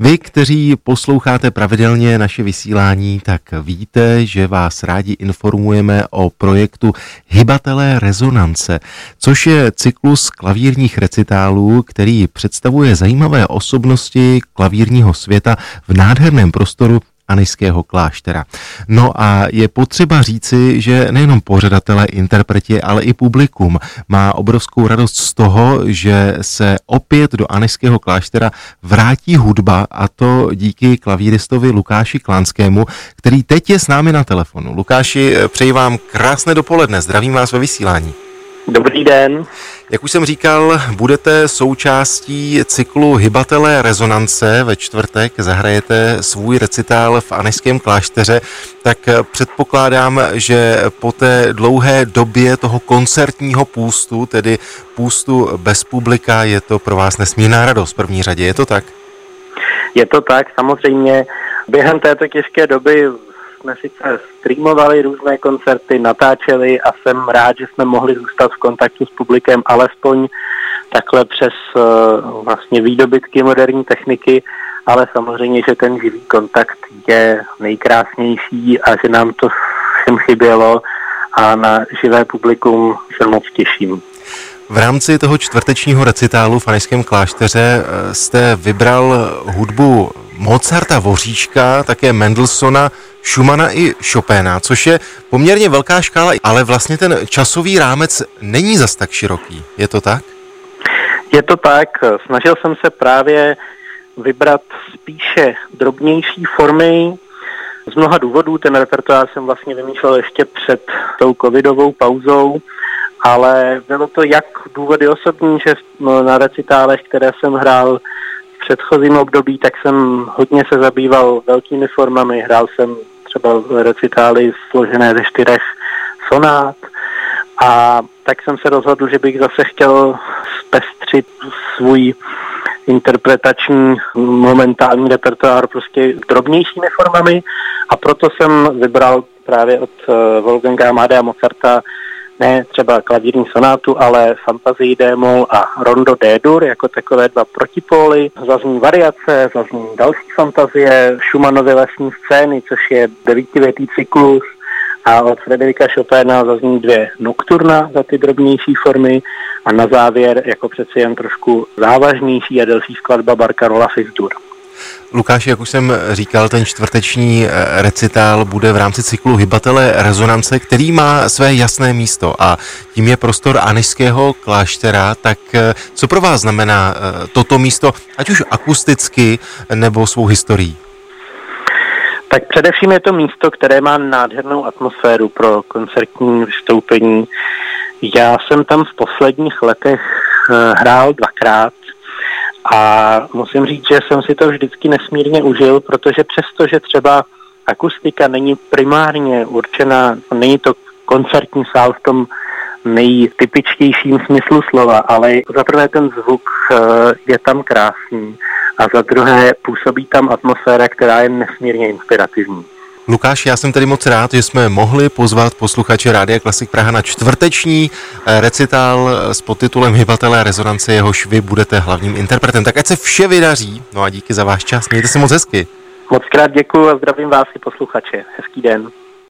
Vy, kteří posloucháte pravidelně naše vysílání, tak víte, že vás rádi informujeme o projektu Hybatelé rezonance, což je cyklus klavírních recitálů, který představuje zajímavé osobnosti klavírního světa v nádherném prostoru Aniského kláštera. No a je potřeba říci, že nejenom pořadatelé, interpreti, ale i publikum má obrovskou radost z toho, že se opět do Aniského kláštera vrátí hudba a to díky klavíristovi Lukáši Klanskému, který teď je s námi na telefonu. Lukáši, přeji vám krásné dopoledne, zdravím vás ve vysílání. Dobrý den. Jak už jsem říkal, budete součástí cyklu Hybatelé rezonance. Ve čtvrtek zahrajete svůj recitál v Aneském klášteře, tak předpokládám, že po té dlouhé době toho koncertního půstu, tedy půstu bez publika, je to pro vás nesmírná radost v první řadě. Je to tak? Je to tak, samozřejmě. Během této těžké doby jsme sice streamovali různé koncerty, natáčeli a jsem rád, že jsme mohli zůstat v kontaktu s publikem alespoň takhle přes uh, vlastně výdobytky moderní techniky, ale samozřejmě, že ten živý kontakt je nejkrásnější a že nám to všem chybělo a na živé publikum se moc těším. V rámci toho čtvrtečního recitálu v Anejském klášteře eh, jste vybral hudbu Mozarta Voříška, také Mendelsona, Schumana i Chopina, což je poměrně velká škála, ale vlastně ten časový rámec není zas tak široký. Je to tak? Je to tak. Snažil jsem se právě vybrat spíše drobnější formy. Z mnoha důvodů ten repertoár jsem vlastně vymýšlel ještě před tou covidovou pauzou, ale bylo to jak důvody osobní, že na recitálech, které jsem hrál předchozím období, tak jsem hodně se zabýval velkými formami. Hrál jsem třeba recitály složené ze čtyřech sonát. A tak jsem se rozhodl, že bych zase chtěl zpestřit svůj interpretační momentální repertoár prostě drobnějšími formami a proto jsem vybral právě od eh, Wolfganga Amadea Mozarta ne třeba klavírní sonátu, ale fantazii démol a rondo D-dur jako takové dva protipóly. Zazní variace, zazní další fantazie, Schumannovy lesní scény, což je devítivětý cyklus, a od Frederika Chopina zazní dvě nocturna za ty drobnější formy a na závěr jako přeci jen trošku závažnější a delší skladba Barcarola Fizdur. Lukáš, jak už jsem říkal, ten čtvrteční eh, recitál bude v rámci cyklu Hybatele rezonance, který má své jasné místo a tím je prostor Anišského kláštera. Tak eh, co pro vás znamená eh, toto místo, ať už akusticky nebo svou historií? Tak především je to místo, které má nádhernou atmosféru pro koncertní vystoupení. Já jsem tam v posledních letech hrál dvakrát a musím říct, že jsem si to vždycky nesmírně užil, protože přesto, že třeba akustika není primárně určena, není to koncertní sál v tom nejtypičtějším smyslu slova, ale za prvé ten zvuk eh, je tam krásný a za druhé působí tam atmosféra, která je nesmírně inspirativní. Lukáš, já jsem tedy moc rád, že jsme mohli pozvat posluchače Rádia Klasik Praha na čtvrteční eh, recitál s podtitulem Hybatelé rezonance, jehož vy budete hlavním interpretem. Tak ať se vše vydaří, no a díky za váš čas, mějte se moc hezky. Moc krát děkuji a zdravím vás i posluchače. Hezký den.